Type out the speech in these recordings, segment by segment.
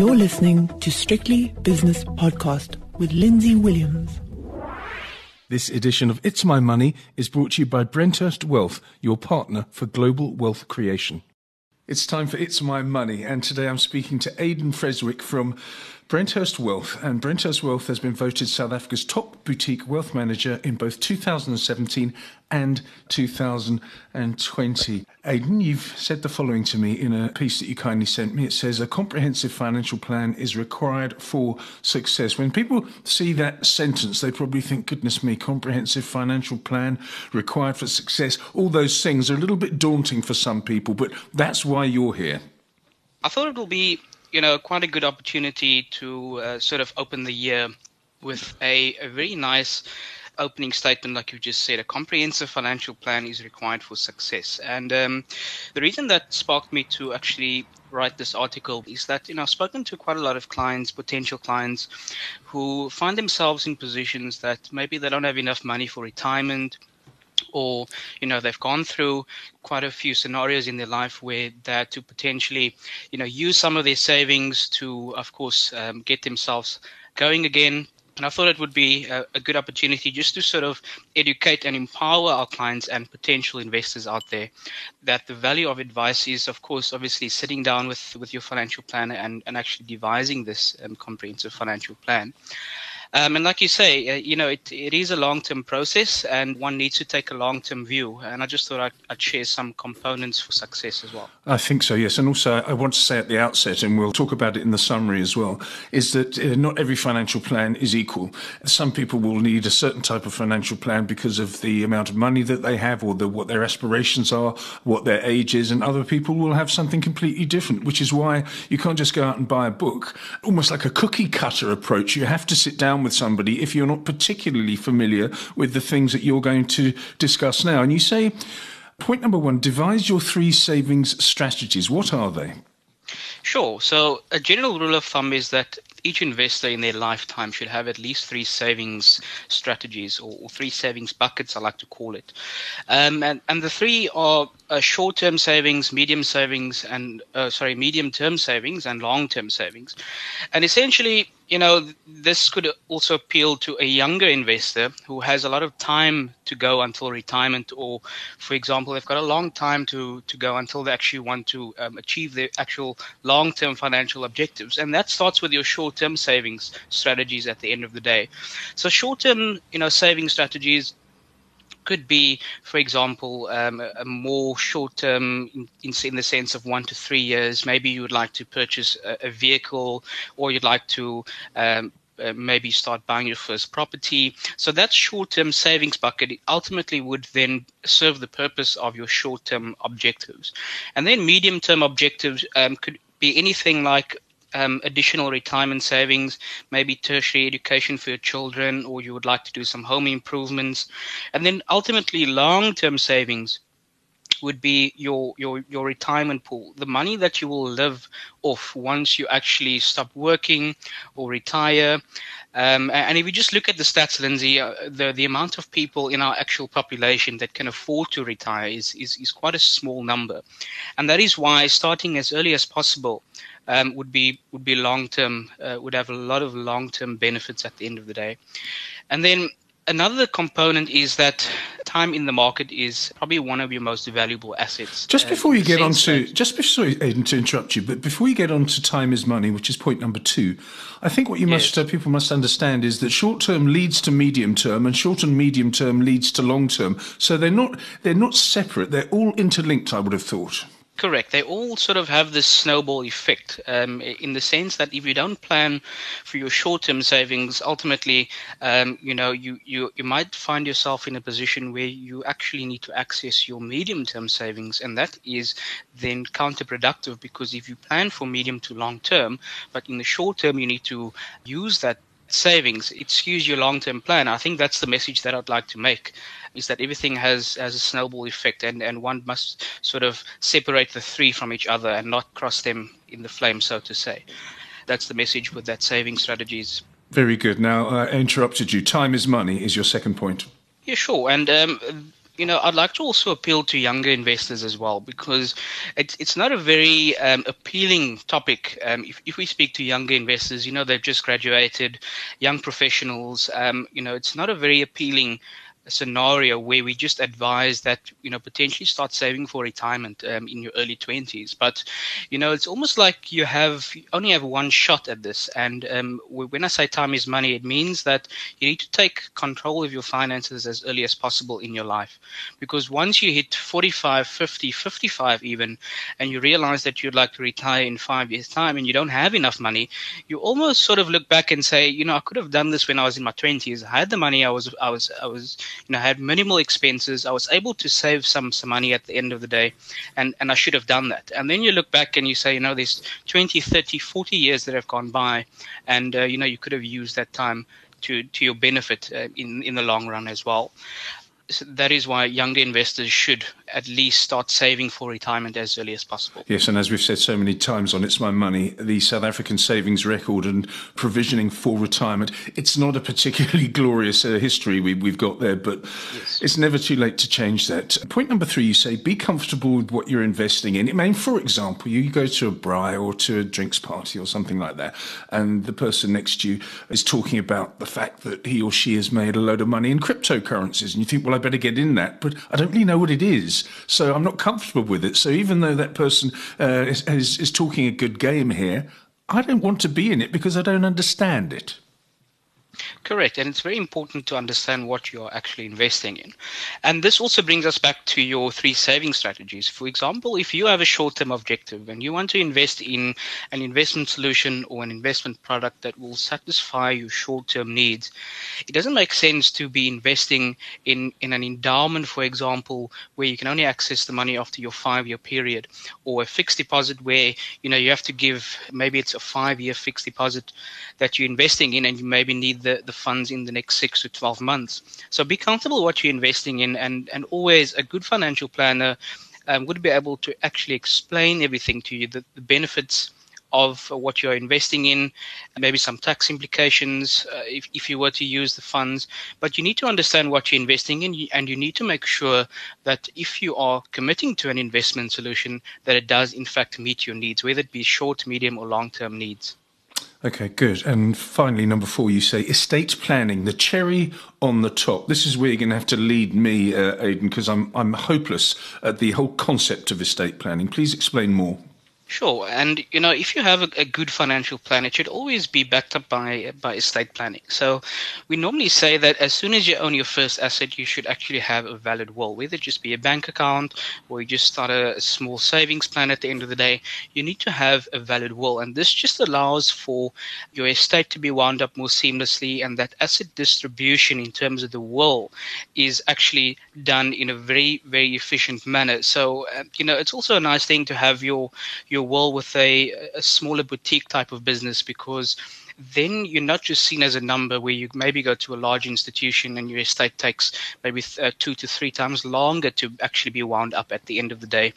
You're listening to Strictly Business Podcast with Lindsay Williams. This edition of It's My Money is brought to you by Brenthurst Wealth, your partner for global wealth creation. It's time for It's My Money, and today I'm speaking to Aidan Freswick from Brenthurst Wealth, and Brenthurst Wealth has been voted South Africa's top boutique wealth manager in both 2017 and 2020. Aidan, you've said the following to me in a piece that you kindly sent me. It says a comprehensive financial plan is required for success. When people see that sentence, they probably think, goodness me, comprehensive financial plan required for success. All those things are a little bit daunting for some people, but that's why you're here. I thought it will be you know, quite a good opportunity to uh, sort of open the year with a, a very nice opening statement, like you just said, a comprehensive financial plan is required for success. And um, the reason that sparked me to actually write this article is that you know I've spoken to quite a lot of clients, potential clients, who find themselves in positions that maybe they don't have enough money for retirement, or you know they've gone through quite a few scenarios in their life where they had to potentially you know use some of their savings to of course um, get themselves going again and I thought it would be a, a, good opportunity just to sort of educate and empower our clients and potential investors out there that the value of advice is, of course, obviously sitting down with, with your financial planner and, and actually devising this um, comprehensive financial plan. Um, and like you say, uh, you know, it, it is a long term process and one needs to take a long term view. And I just thought I'd, I'd, share some components for success as well. I think so, yes. And also, I want to say at the outset, and we'll talk about it in the summary as well, is that uh, not every financial plan is equal. Some people will need a certain type of financial plan because of the amount of money that they have or the, what their aspirations are, what their age is, and other people will have something completely different, which is why you can't just go out and buy a book, almost like a cookie cutter approach. You have to sit down with somebody if you're not particularly familiar with the things that you're going to discuss now. And you say, point number one, devise your three savings strategies. What are they? Sure. So, a general rule of thumb is that each investor in their lifetime should have at least three savings strategies or, or three savings buckets, I like to call it. Um, and, and the three are uh, short term savings, medium savings, and uh, sorry, medium term savings and long term savings. And essentially, you know, this could also appeal to a younger investor who has a lot of time to go until retirement, or, for example, they've got a long time to, to go until they actually want to um, achieve their actual long term financial objectives. And that starts with your short term savings strategies at the end of the day. So, short term, you know, saving strategies could be, for example, um, a, more short term in, in, in, the sense of one to three years. Maybe you would like to purchase a, a vehicle or you'd like to um, uh, maybe start buying your first property. So that short-term savings bucket ultimately would then serve the purpose of your short-term objectives, and then medium-term objectives um, could be anything like um, additional retirement savings, maybe tertiary education for your children, or you would like to do some home improvements, and then ultimately long-term savings would be your your your retirement pool, the money that you will live off once you actually stop working or retire. Um, and if you just look at the stats, Lindsay, uh, the the amount of people in our actual population that can afford to retire is, is is quite a small number, and that is why starting as early as possible um, would be would be long term, uh, would have a lot of long term benefits at the end of the day, and then another component is that time in the market is probably one of your most valuable assets. Just uh, before you get on to, just before, Aidan, to interrupt you, but before you get on to time is money, which is point number two, I think what you must, uh, people must understand is that short term leads to medium term and short and medium term leads to long term. So they're not, they're not separate. They're all interlinked, I would have thought. Correct. They all sort of have this snowball effect um, in the sense that if you don't plan for your short-term savings, ultimately, um, you know, you, you, you might find yourself in a position where you actually need to access your medium-term savings, and that is then counterproductive because if you plan for medium to long term, but in the short term you need to use that savings, it skews your long-term plan. I think that's the message that I'd like to make is that everything has has a snowball effect, and and one must sort of separate the three from each other and not cross them in the flame, so to say. That's the message with that saving strategies. Very good. Now, uh, I interrupted you. Time is money is your second point. Yeah, sure. And um, you know, I'd like to also appeal to younger investors as well because it's it's not a very um, appealing topic. Um, if if we speak to younger investors, you know, they've just graduated, young professionals. Um, you know, it's not a very appealing scenario where we just advise that you know potentially start saving for retirement um, in your early 20s but you know it's almost like you have you only have one shot at this. And um, when i say time is money it means that you need to take control of your finances as early as possible in your life. Because once you hit 45 50 55 even and you realize that you'd like to retire in five years time and you don't have enough money you almost sort of look back and say you know i could have done this when i was in my 20s i had the money. I was i was i was you know, I had minimal expenses. I was able to save some some money at the end of the day, and and I should have done that. And then you look back and you say, you know, there's 20, 30, 40 years that have gone by, and uh, you know, you could have used that time to to your benefit uh, in in the long run as well that is why younger investors should at least start saving for retirement as early as possible. Yes, and as we've said so many times on It's My Money, the South African savings record and provisioning for retirement, it's not a particularly glorious uh, history we, have got there, but yes. it's never too late to change that. Point number three, you say be comfortable with what you're investing in. I mean, for example, you go to a braai or to a drinks party or something like that, and the person next to you is talking about the fact that he or she has made a load of money in cryptocurrencies, and you think, well, better get in that, but I don't really know what it is, so I'm not comfortable with it. So even though that person uh, is, is, is talking a good game here, I don't want to be in it because I don't understand it. Correct. And it's very important to understand what you're actually investing in. And this also brings us back to your three saving strategies. For example, if you have a short term objective and you want to invest in an investment solution or an investment product that will satisfy your short term needs, it doesn't make sense to be investing in, in an endowment, for example, where you can only access the money after your five year period, or a fixed deposit where you know you have to give maybe it's a five year fixed deposit that you're investing in and you maybe need the, the funds in the next six to 12 months. So be comfortable what you're investing in and, and always a good financial planner um, would be able to actually explain everything to you, the, the benefits of what you're investing in, maybe some tax implications uh, if, if you were to use the funds. But you need to understand what you're investing in, and you need to make sure that if you are committing to an investment solution, that it does in fact meet your needs, whether it be short, medium, or long term needs. Okay, good. And finally, number four, you say estate planning, the cherry on the top. This is where you're going to have to lead me, uh, Aidan, because I'm I'm hopeless at the whole concept of estate planning. Please explain more. Sure, and you know if you have a, a, good financial plan, it should always be backed up by by estate planning. So we normally say that as soon as you own your first asset, you should actually have a valid will, whether it just be a bank account or you just start a, a small savings plan. At the end of the day, you need to have a valid will, and this just allows for your estate to be wound up more seamlessly, and that asset distribution in terms of the will is actually done in a very very efficient manner. So uh, you know it's also a nice thing to have your your your with a, a smaller boutique type of business because then you're not just seen as a number where you maybe go to a large institution and your estate takes maybe uh, two to three times longer to actually be wound up at the end of the day.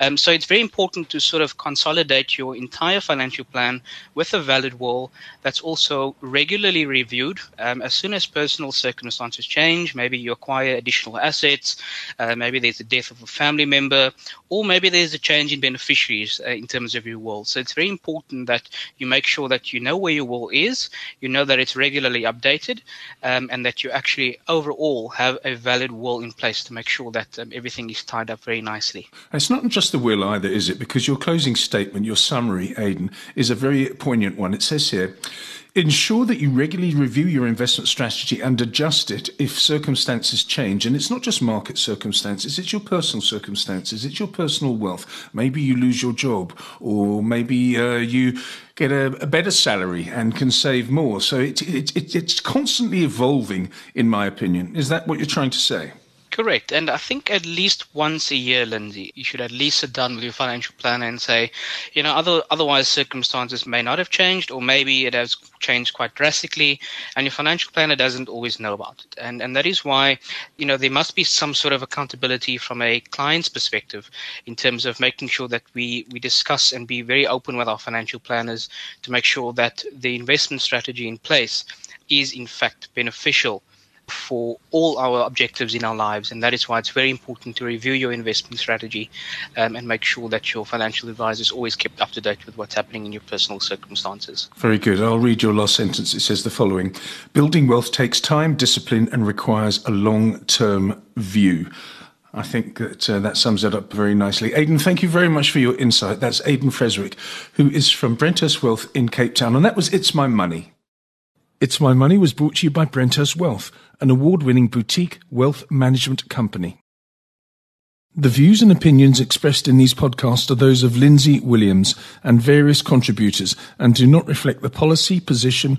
Um, so it's very important to sort of consolidate your entire financial plan with a valid will that's also regularly reviewed um, as soon as personal circumstances change. Maybe you acquire additional assets, uh, maybe there's the death of a family member, or maybe there's a change in beneficiaries uh, in terms of your will. So it's very important that you make sure that you know where your will is, you know that it's regularly updated, um, and that you actually overall have a valid will in place to make sure that um, everything is tied up very nicely. It's not just the will either, is it? Because your closing statement, your summary, Aidan, is a very poignant one. It says here, Ensure that you regularly review your investment strategy and adjust it if circumstances change. And it's not just market circumstances, it's your personal circumstances, it's your personal wealth. Maybe you lose your job, or maybe uh, you get a, a, better salary and can save more. So it, it, it, it's constantly evolving, in my opinion. Is that what you're trying to say? Correct. And I think at least once a year, Lindsay, you should at least sit down with your financial planner and say, you know, other, otherwise circumstances may not have changed, or maybe it has changed quite drastically, and your financial planner doesn't always know about it. And, and that is why, you know, there must be some sort of accountability from a client's perspective in terms of making sure that we, we discuss and be very open with our financial planners to make sure that the investment strategy in place is in fact beneficial for all our objectives in our lives. And that is why it's very important to review your investment strategy um, and make sure that your financial advisor is always kept up to date with what's happening in your personal circumstances. Very good. I'll read your last sentence. It says the following Building wealth takes time, discipline, and requires a long term view. I think that uh, that sums it up very nicely. Aidan, thank you very much for your insight. That's Aidan Freswick, who is from Brenthurst Wealth in Cape Town, and that was It's My Money. It's My Money was brought to you by Brenthurst Wealth, an award winning boutique wealth management company. The views and opinions expressed in these podcasts are those of Lindsay Williams and various contributors and do not reflect the policy, position,